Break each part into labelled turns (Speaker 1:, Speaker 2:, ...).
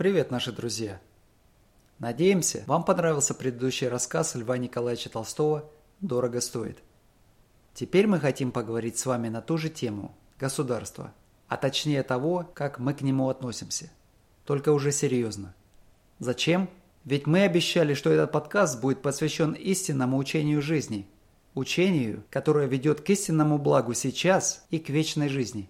Speaker 1: Привет, наши друзья! Надеемся, вам понравился предыдущий рассказ Льва Николаевича Толстого «Дорого стоит». Теперь мы хотим поговорить с вами на ту же тему – государство, а точнее того, как мы к нему относимся. Только уже серьезно. Зачем? Ведь мы обещали, что этот подкаст будет посвящен истинному учению жизни. Учению, которое ведет к истинному благу сейчас и к вечной жизни.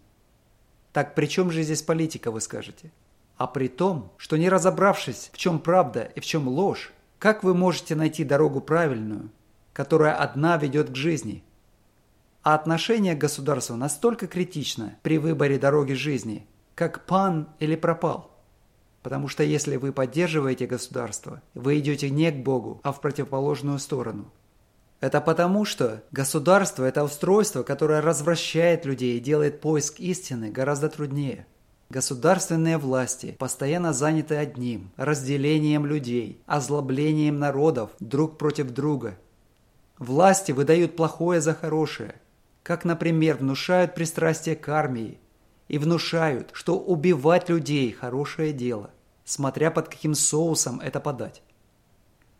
Speaker 1: Так при чем же здесь политика, вы скажете? А при том, что не разобравшись, в чем правда и в чем ложь, как вы можете найти дорогу правильную, которая одна ведет к жизни? А отношение к государству настолько критично при выборе дороги жизни, как пан или пропал. Потому что если вы поддерживаете государство, вы идете не к Богу, а в противоположную сторону. Это потому, что государство – это устройство, которое развращает людей и делает поиск истины гораздо труднее – Государственные власти постоянно заняты одним – разделением людей, озлоблением народов друг против друга. Власти выдают плохое за хорошее, как, например, внушают пристрастие к армии и внушают, что убивать людей – хорошее дело, смотря под каким соусом это подать.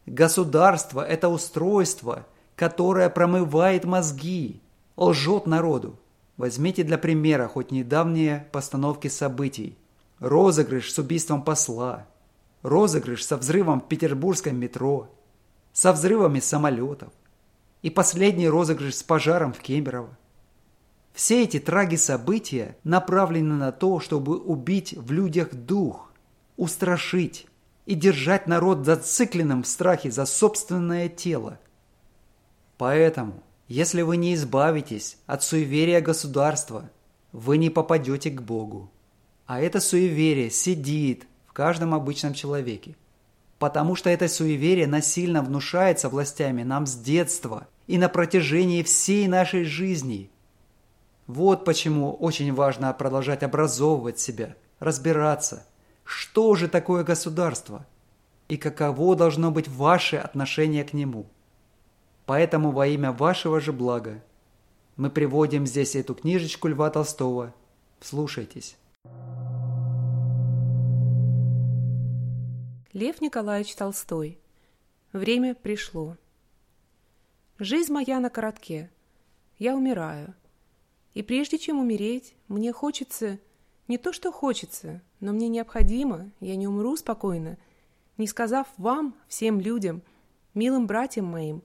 Speaker 1: Государство – это устройство, которое промывает мозги, лжет народу, Возьмите для примера хоть недавние постановки событий. Розыгрыш с убийством посла, розыгрыш со взрывом в петербургском метро, со взрывами самолетов и последний розыгрыш с пожаром в Кемерово. Все эти траги события направлены на то, чтобы убить в людях дух, устрашить и держать народ зацикленным в страхе за собственное тело. Поэтому если вы не избавитесь от суеверия государства, вы не попадете к Богу. А это суеверие сидит в каждом обычном человеке. Потому что это суеверие насильно внушается властями нам с детства и на протяжении всей нашей жизни. Вот почему очень важно продолжать образовывать себя, разбираться, что же такое государство и каково должно быть ваше отношение к нему. Поэтому во имя вашего же блага мы приводим здесь эту книжечку Льва Толстого. Вслушайтесь.
Speaker 2: Лев Николаевич Толстой. Время пришло. Жизнь моя на коротке. Я умираю. И прежде чем умереть, мне хочется... Не то, что хочется, но мне необходимо, я не умру спокойно, не сказав вам, всем людям, милым братьям моим,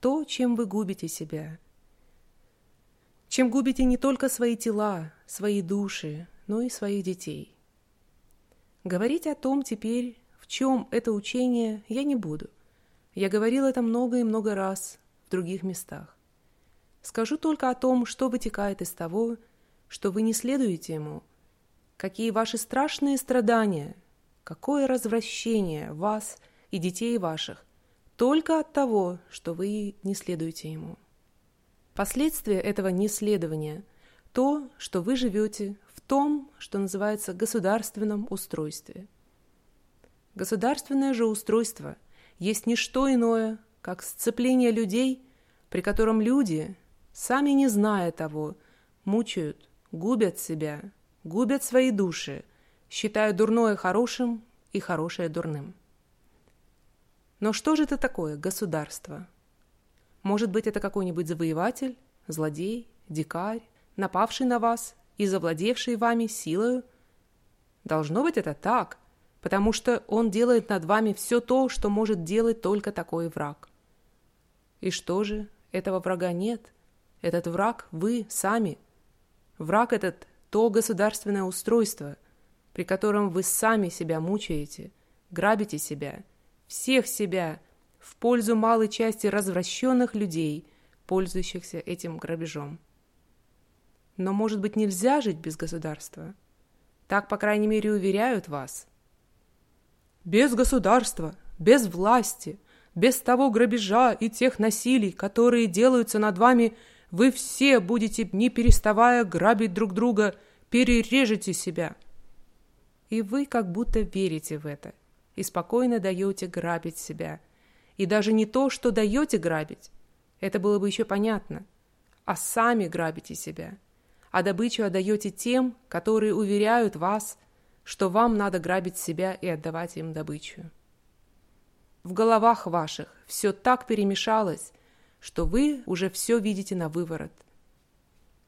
Speaker 2: то, чем вы губите себя. Чем губите не только свои тела, свои души, но и своих детей. Говорить о том теперь, в чем это учение, я не буду. Я говорил это много и много раз в других местах. Скажу только о том, что вытекает из того, что вы не следуете ему, какие ваши страшные страдания, какое развращение вас и детей ваших, только от того, что вы не следуете ему. Последствия этого неследования – то, что вы живете в том, что называется государственном устройстве. Государственное же устройство есть не что иное, как сцепление людей, при котором люди, сами не зная того, мучают, губят себя, губят свои души, считая дурное хорошим и хорошее дурным. Но что же это такое государство? Может быть, это какой-нибудь завоеватель, злодей, дикарь, напавший на вас и завладевший вами силою? Должно быть это так, потому что он делает над вами все то, что может делать только такой враг. И что же, этого врага нет. Этот враг вы сами. Враг этот – то государственное устройство, при котором вы сами себя мучаете, грабите себя – всех себя в пользу малой части развращенных людей, пользующихся этим грабежом. Но, может быть, нельзя жить без государства? Так, по крайней мере, уверяют вас. Без государства, без власти, без того грабежа и тех насилий, которые делаются над вами, вы все будете, не переставая грабить друг друга, перережете себя. И вы как будто верите в это – и спокойно даете грабить себя. И даже не то, что даете грабить, это было бы еще понятно, а сами грабите себя, а добычу отдаете тем, которые уверяют вас, что вам надо грабить себя и отдавать им добычу. В головах ваших все так перемешалось, что вы уже все видите на выворот.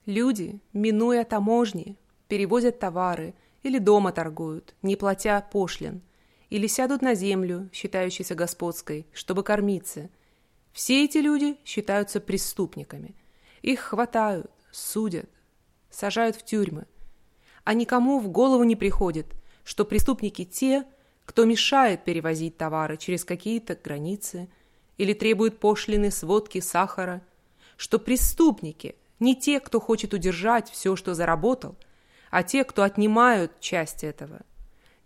Speaker 2: Люди, минуя таможни, перевозят товары или дома торгуют, не платя пошлин, или сядут на землю, считающейся господской, чтобы кормиться. Все эти люди считаются преступниками. Их хватают, судят, сажают в тюрьмы – а никому в голову не приходит, что преступники те, кто мешает перевозить товары через какие-то границы или требует пошлины сводки сахара, что преступники не те, кто хочет удержать все, что заработал, а те, кто отнимают часть этого,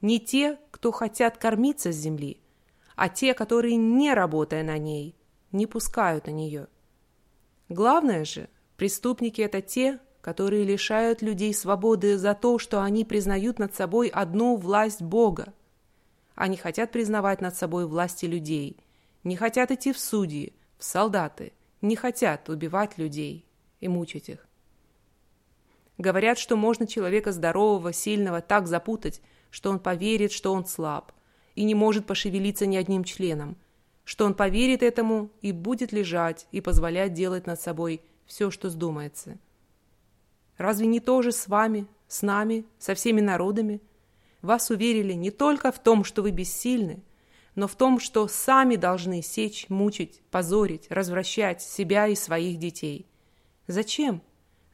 Speaker 2: не те, кто хотят кормиться с земли, а те, которые, не работая на ней, не пускают на нее. Главное же, преступники – это те, которые лишают людей свободы за то, что они признают над собой одну власть Бога. Они хотят признавать над собой власти людей, не хотят идти в судьи, в солдаты, не хотят убивать людей и мучить их. Говорят, что можно человека здорового, сильного так запутать, что он поверит, что он слаб, и не может пошевелиться ни одним членом, что он поверит этому и будет лежать и позволять делать над собой все, что вздумается. Разве не то же с вами, с нами, со всеми народами? Вас уверили не только в том, что вы бессильны, но в том, что сами должны сечь, мучить, позорить, развращать себя и своих детей. Зачем?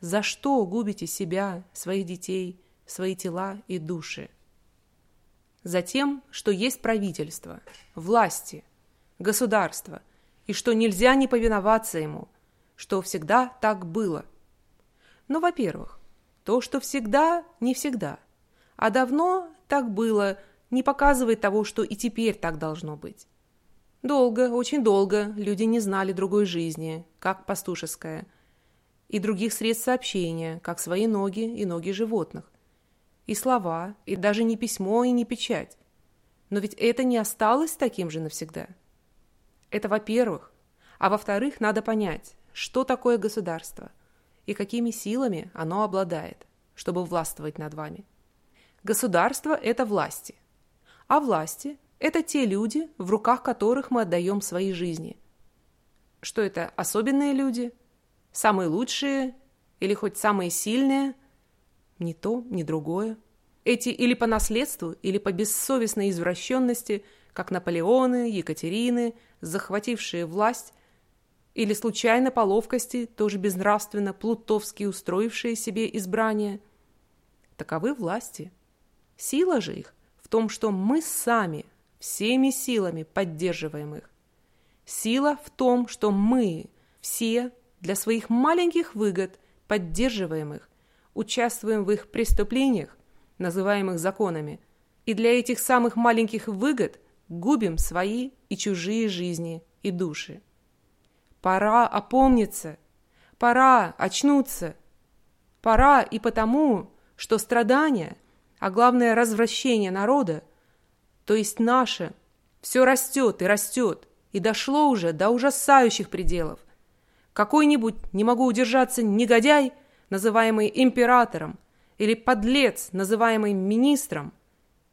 Speaker 2: За что губите себя, своих детей, свои тела и души? Затем, что есть правительство, власти, государство, и что нельзя не повиноваться ему, что всегда так было – ну, во-первых, то, что всегда, не всегда. А давно так было, не показывает того, что и теперь так должно быть. Долго, очень долго люди не знали другой жизни, как пастушеская, и других средств сообщения, как свои ноги и ноги животных, и слова, и даже не письмо и не печать. Но ведь это не осталось таким же навсегда. Это во-первых. А во-вторых, надо понять, что такое государство – и какими силами оно обладает, чтобы властвовать над вами. Государство – это власти, а власти – это те люди, в руках которых мы отдаем свои жизни. Что это особенные люди? Самые лучшие или хоть самые сильные? Ни то, ни другое. Эти или по наследству, или по бессовестной извращенности, как Наполеоны, Екатерины, захватившие власть или случайно по ловкости, тоже безнравственно, плутовски устроившие себе избрание. Таковы власти. Сила же их в том, что мы сами всеми силами поддерживаем их. Сила в том, что мы все для своих маленьких выгод поддерживаем их, участвуем в их преступлениях, называемых законами, и для этих самых маленьких выгод губим свои и чужие жизни и души. Пора опомниться, пора очнуться. Пора и потому, что страдания, а главное развращение народа, то есть наше, все растет и растет, и дошло уже до ужасающих пределов. Какой-нибудь, не могу удержаться, негодяй, называемый императором, или подлец, называемый министром,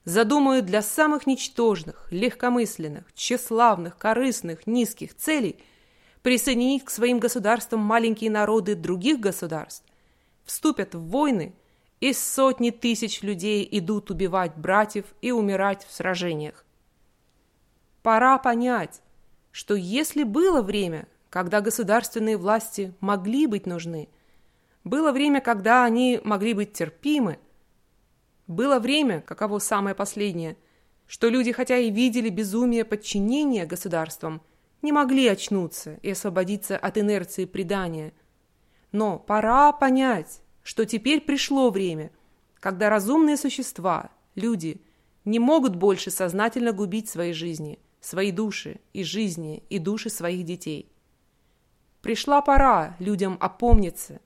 Speaker 2: задумают для самых ничтожных, легкомысленных, тщеславных, корыстных, низких целей – присоединить к своим государствам маленькие народы других государств, вступят в войны, и сотни тысяч людей идут убивать братьев и умирать в сражениях. Пора понять, что если было время, когда государственные власти могли быть нужны, было время, когда они могли быть терпимы, было время, каково самое последнее, что люди, хотя и видели безумие подчинения государствам, не могли очнуться и освободиться от инерции предания. Но пора понять, что теперь пришло время, когда разумные существа, люди, не могут больше сознательно губить свои жизни, свои души и жизни и души своих детей. Пришла пора людям опомниться,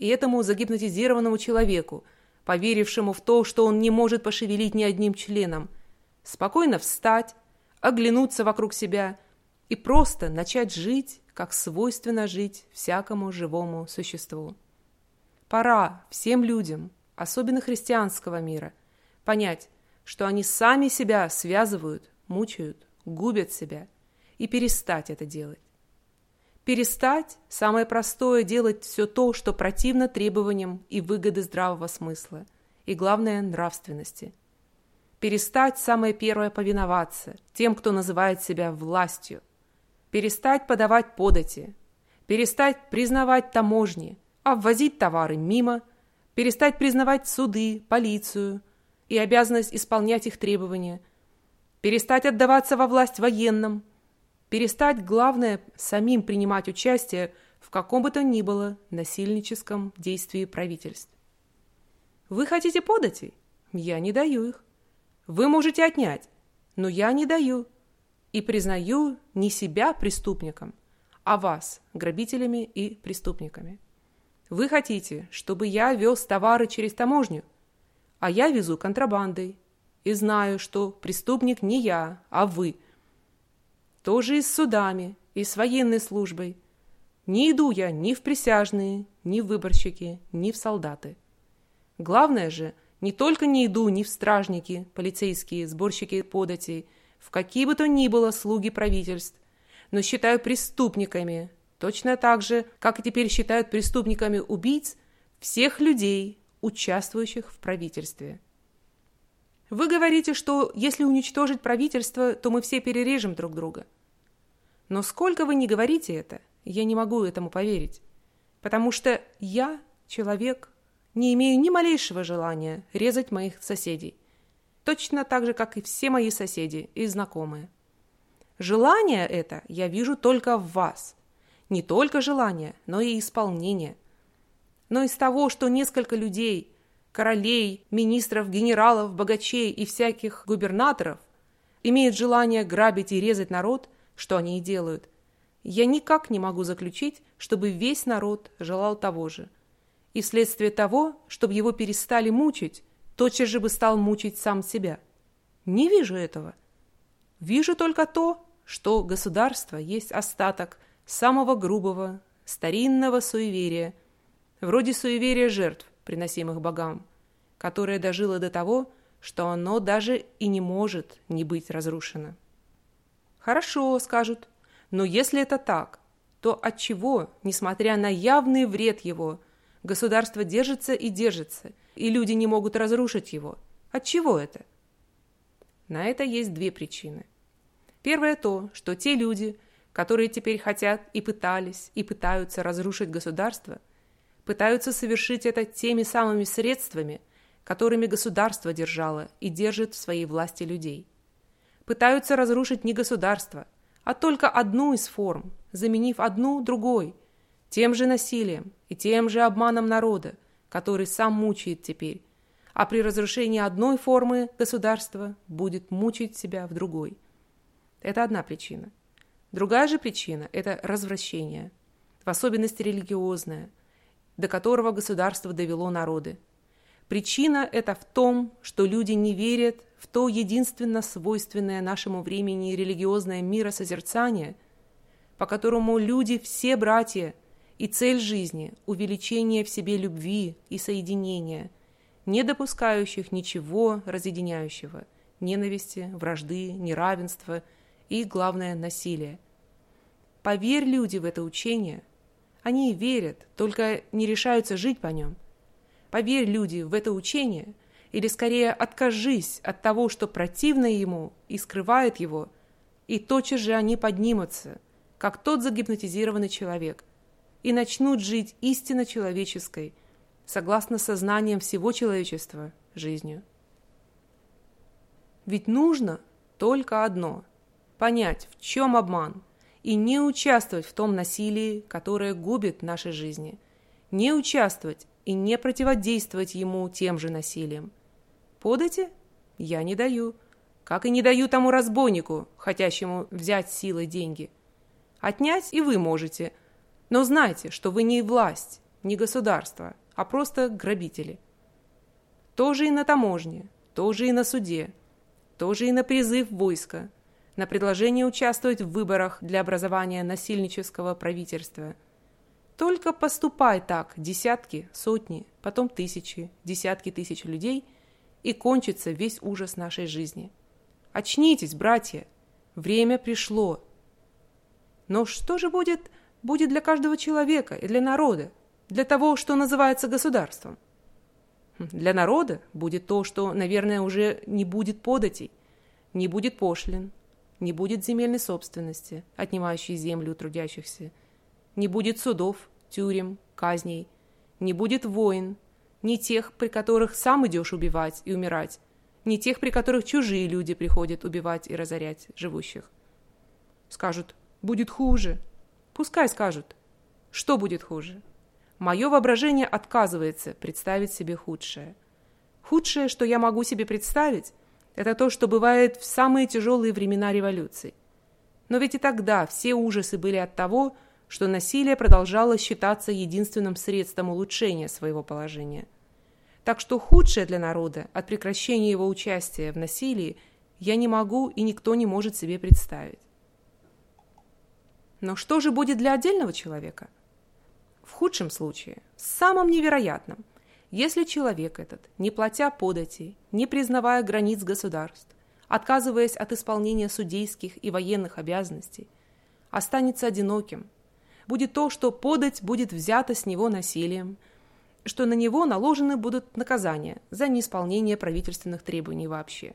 Speaker 2: и этому загипнотизированному человеку, поверившему в то, что он не может пошевелить ни одним членом, спокойно встать, оглянуться вокруг себя – и просто начать жить, как свойственно жить всякому живому существу. Пора всем людям, особенно христианского мира, понять, что они сами себя связывают, мучают, губят себя, и перестать это делать. Перестать – самое простое – делать все то, что противно требованиям и выгоды здравого смысла, и, главное, нравственности. Перестать – самое первое – повиноваться тем, кто называет себя властью. Перестать подавать подати. Перестать признавать таможни, обвозить товары мимо. Перестать признавать суды, полицию и обязанность исполнять их требования. Перестать отдаваться во власть военным – Перестать, главное, самим принимать участие в каком бы то ни было насильническом действии правительств. Вы хотите податей? Я не даю их. Вы можете отнять, но я не даю. И признаю не себя преступником, а вас грабителями и преступниками. Вы хотите, чтобы я вез товары через таможню, а я везу контрабандой. И знаю, что преступник не я, а вы – тоже и с судами, и с военной службой. Не иду я ни в присяжные, ни в выборщики, ни в солдаты. Главное же, не только не иду ни в стражники, полицейские, сборщики податей, в какие бы то ни было слуги правительств, но считаю преступниками, точно так же, как и теперь считают преступниками убийц, всех людей, участвующих в правительстве. Вы говорите, что если уничтожить правительство, то мы все перережем друг друга. Но сколько вы не говорите это, я не могу этому поверить. Потому что я, человек, не имею ни малейшего желания резать моих соседей. Точно так же, как и все мои соседи и знакомые. Желание это я вижу только в вас. Не только желание, но и исполнение. Но из того, что несколько людей – королей, министров, генералов, богачей и всяких губернаторов имеют желание грабить и резать народ, что они и делают, я никак не могу заключить, чтобы весь народ желал того же. И вследствие того, чтобы его перестали мучить, тотчас же бы стал мучить сам себя. Не вижу этого. Вижу только то, что государство есть остаток самого грубого, старинного суеверия, вроде суеверия жертв, приносимых богам, которое дожило до того, что оно даже и не может не быть разрушено. Хорошо, скажут, но если это так, то от чего, несмотря на явный вред его, государство держится и держится, и люди не могут разрушить его? От чего это? На это есть две причины. Первое то, что те люди, которые теперь хотят и пытались, и пытаются разрушить государство – пытаются совершить это теми самыми средствами, которыми государство держало и держит в своей власти людей. Пытаются разрушить не государство, а только одну из форм, заменив одну другой, тем же насилием и тем же обманом народа, который сам мучает теперь, а при разрушении одной формы государства будет мучить себя в другой. Это одна причина. Другая же причина – это развращение, в особенности религиозное – до которого государство довело народы. Причина это в том, что люди не верят в то единственно свойственное нашему времени религиозное миросозерцание, по которому люди все братья, и цель жизни – увеличение в себе любви и соединения, не допускающих ничего разъединяющего, ненависти, вражды, неравенства и, главное, насилия. Поверь люди в это учение – они верят, только не решаются жить по нем. Поверь, люди, в это учение, или скорее откажись от того, что противно ему и скрывает его, и тотчас же они поднимутся, как тот загипнотизированный человек, и начнут жить истинно человеческой, согласно сознанием всего человечества, жизнью. Ведь нужно только одно – понять, в чем обман – и не участвовать в том насилии, которое губит наши жизни. Не участвовать и не противодействовать ему тем же насилием. Подати? Я не даю. Как и не даю тому разбойнику, хотящему взять силой деньги. Отнять и вы можете. Но знайте, что вы не власть, не государство, а просто грабители. Тоже и на таможне, тоже и на суде, тоже и на призыв войска – на предложение участвовать в выборах для образования насильнического правительства. Только поступай так десятки, сотни, потом тысячи, десятки тысяч людей, и кончится весь ужас нашей жизни. Очнитесь, братья! Время пришло. Но что же будет, будет для каждого человека и для народа, для того, что называется государством? Хм, для народа будет то, что, наверное, уже не будет податей, не будет пошлин, не будет земельной собственности, отнимающей землю у трудящихся, не будет судов, тюрем, казней, не будет войн, ни тех, при которых сам идешь убивать и умирать, ни тех, при которых чужие люди приходят убивать и разорять живущих. Скажут, будет хуже. Пускай скажут. Что будет хуже? Мое воображение отказывается представить себе худшее. Худшее, что я могу себе представить, это то, что бывает в самые тяжелые времена революции. Но ведь и тогда все ужасы были от того, что насилие продолжало считаться единственным средством улучшения своего положения. Так что худшее для народа от прекращения его участия в насилии я не могу и никто не может себе представить. Но что же будет для отдельного человека? В худшем случае, самом невероятном, если человек этот, не платя податей, не признавая границ государств, отказываясь от исполнения судейских и военных обязанностей, останется одиноким, будет то, что подать будет взято с него насилием, что на него наложены будут наказания за неисполнение правительственных требований вообще.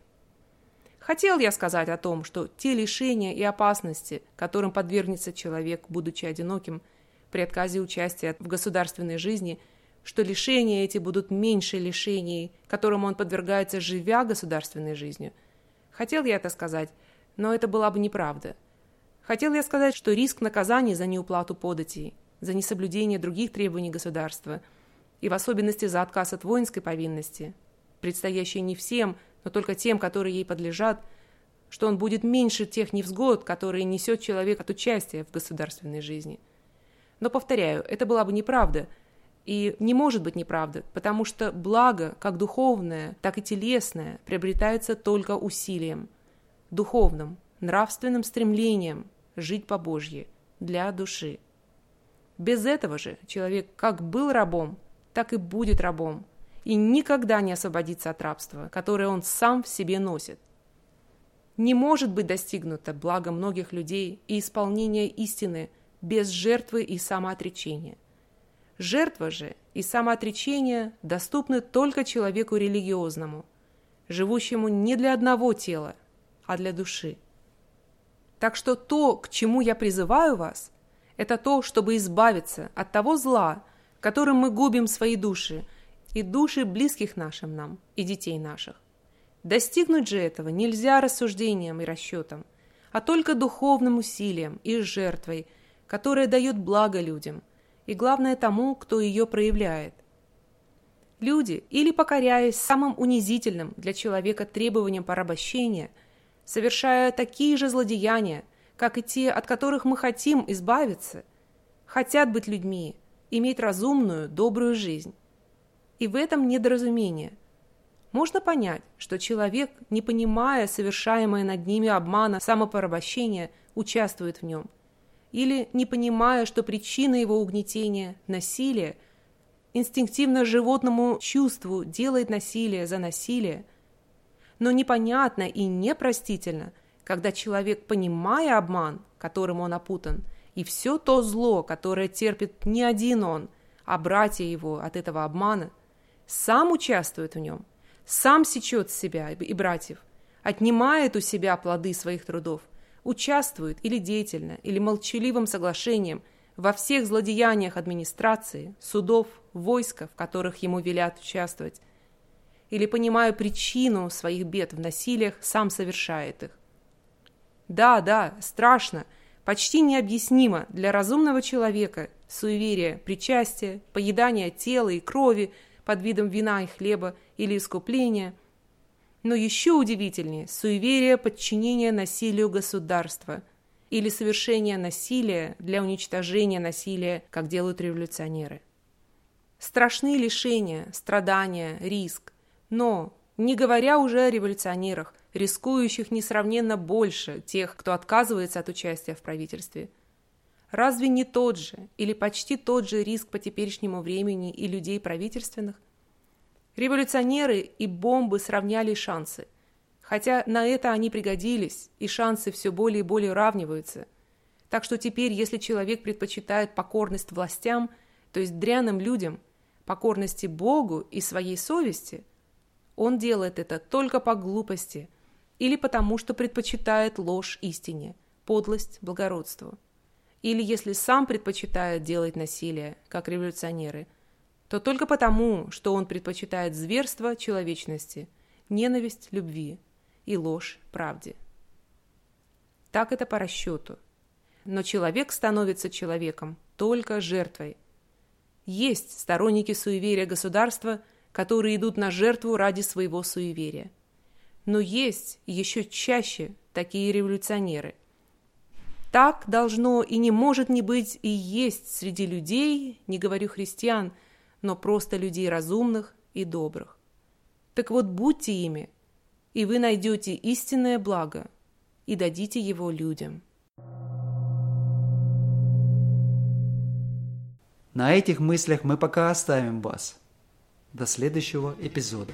Speaker 2: Хотел я сказать о том, что те лишения и опасности, которым подвергнется человек, будучи одиноким, при отказе участия в государственной жизни – что лишения эти будут меньше лишений, которым он подвергается, живя государственной жизнью. Хотел я это сказать, но это была бы неправда. Хотел я сказать, что риск наказания за неуплату податей, за несоблюдение других требований государства и в особенности за отказ от воинской повинности, предстоящей не всем, но только тем, которые ей подлежат, что он будет меньше тех невзгод, которые несет человек от участия в государственной жизни. Но, повторяю, это была бы неправда – и не может быть неправда, потому что благо, как духовное, так и телесное, приобретается только усилием, духовным, нравственным стремлением жить по Божье, для души. Без этого же человек как был рабом, так и будет рабом, и никогда не освободится от рабства, которое он сам в себе носит. Не может быть достигнуто благо многих людей и исполнение истины без жертвы и самоотречения. Жертва же и самоотречение доступны только человеку религиозному, живущему не для одного тела, а для души. Так что то, к чему я призываю вас, это то, чтобы избавиться от того зла, которым мы губим свои души, и души близких нашим нам, и детей наших. Достигнуть же этого нельзя рассуждением и расчетом, а только духовным усилием и жертвой, которая дает благо людям – и, главное, тому, кто ее проявляет. Люди, или покоряясь самым унизительным для человека требованиям порабощения, совершая такие же злодеяния, как и те, от которых мы хотим избавиться, хотят быть людьми, иметь разумную, добрую жизнь. И в этом недоразумение. Можно понять, что человек, не понимая совершаемое над ними обмана самопорабощения, участвует в нем – или, не понимая, что причина его угнетения – насилие, инстинктивно животному чувству делает насилие за насилие. Но непонятно и непростительно, когда человек, понимая обман, которым он опутан, и все то зло, которое терпит не один он, а братья его от этого обмана, сам участвует в нем, сам сечет себя и братьев, отнимает у себя плоды своих трудов – участвует или деятельно, или молчаливым соглашением во всех злодеяниях администрации, судов, войска, в которых ему велят участвовать, или, понимая причину своих бед в насилиях, сам совершает их. Да, да, страшно, почти необъяснимо для разумного человека суеверие, причастие, поедание тела и крови под видом вина и хлеба или искупления – но еще удивительнее – суеверие подчинения насилию государства или совершение насилия для уничтожения насилия, как делают революционеры. Страшные лишения, страдания, риск. Но, не говоря уже о революционерах, рискующих несравненно больше тех, кто отказывается от участия в правительстве. Разве не тот же или почти тот же риск по теперешнему времени и людей правительственных? Революционеры и бомбы сравняли шансы. Хотя на это они пригодились, и шансы все более и более равниваются. Так что теперь, если человек предпочитает покорность властям, то есть дряным людям, покорности Богу и своей совести, он делает это только по глупости или потому, что предпочитает ложь истине, подлость благородству. Или если сам предпочитает делать насилие, как революционеры, то только потому, что он предпочитает зверство человечности, ненависть любви и ложь правде. Так это по расчету. Но человек становится человеком только жертвой. Есть сторонники суеверия государства, которые идут на жертву ради своего суеверия. Но есть еще чаще такие революционеры. Так должно и не может не быть и есть среди людей, не говорю христиан, но просто людей разумных и добрых. Так вот будьте ими, и вы найдете истинное благо и дадите его людям.
Speaker 1: На этих мыслях мы пока оставим вас. До следующего эпизода.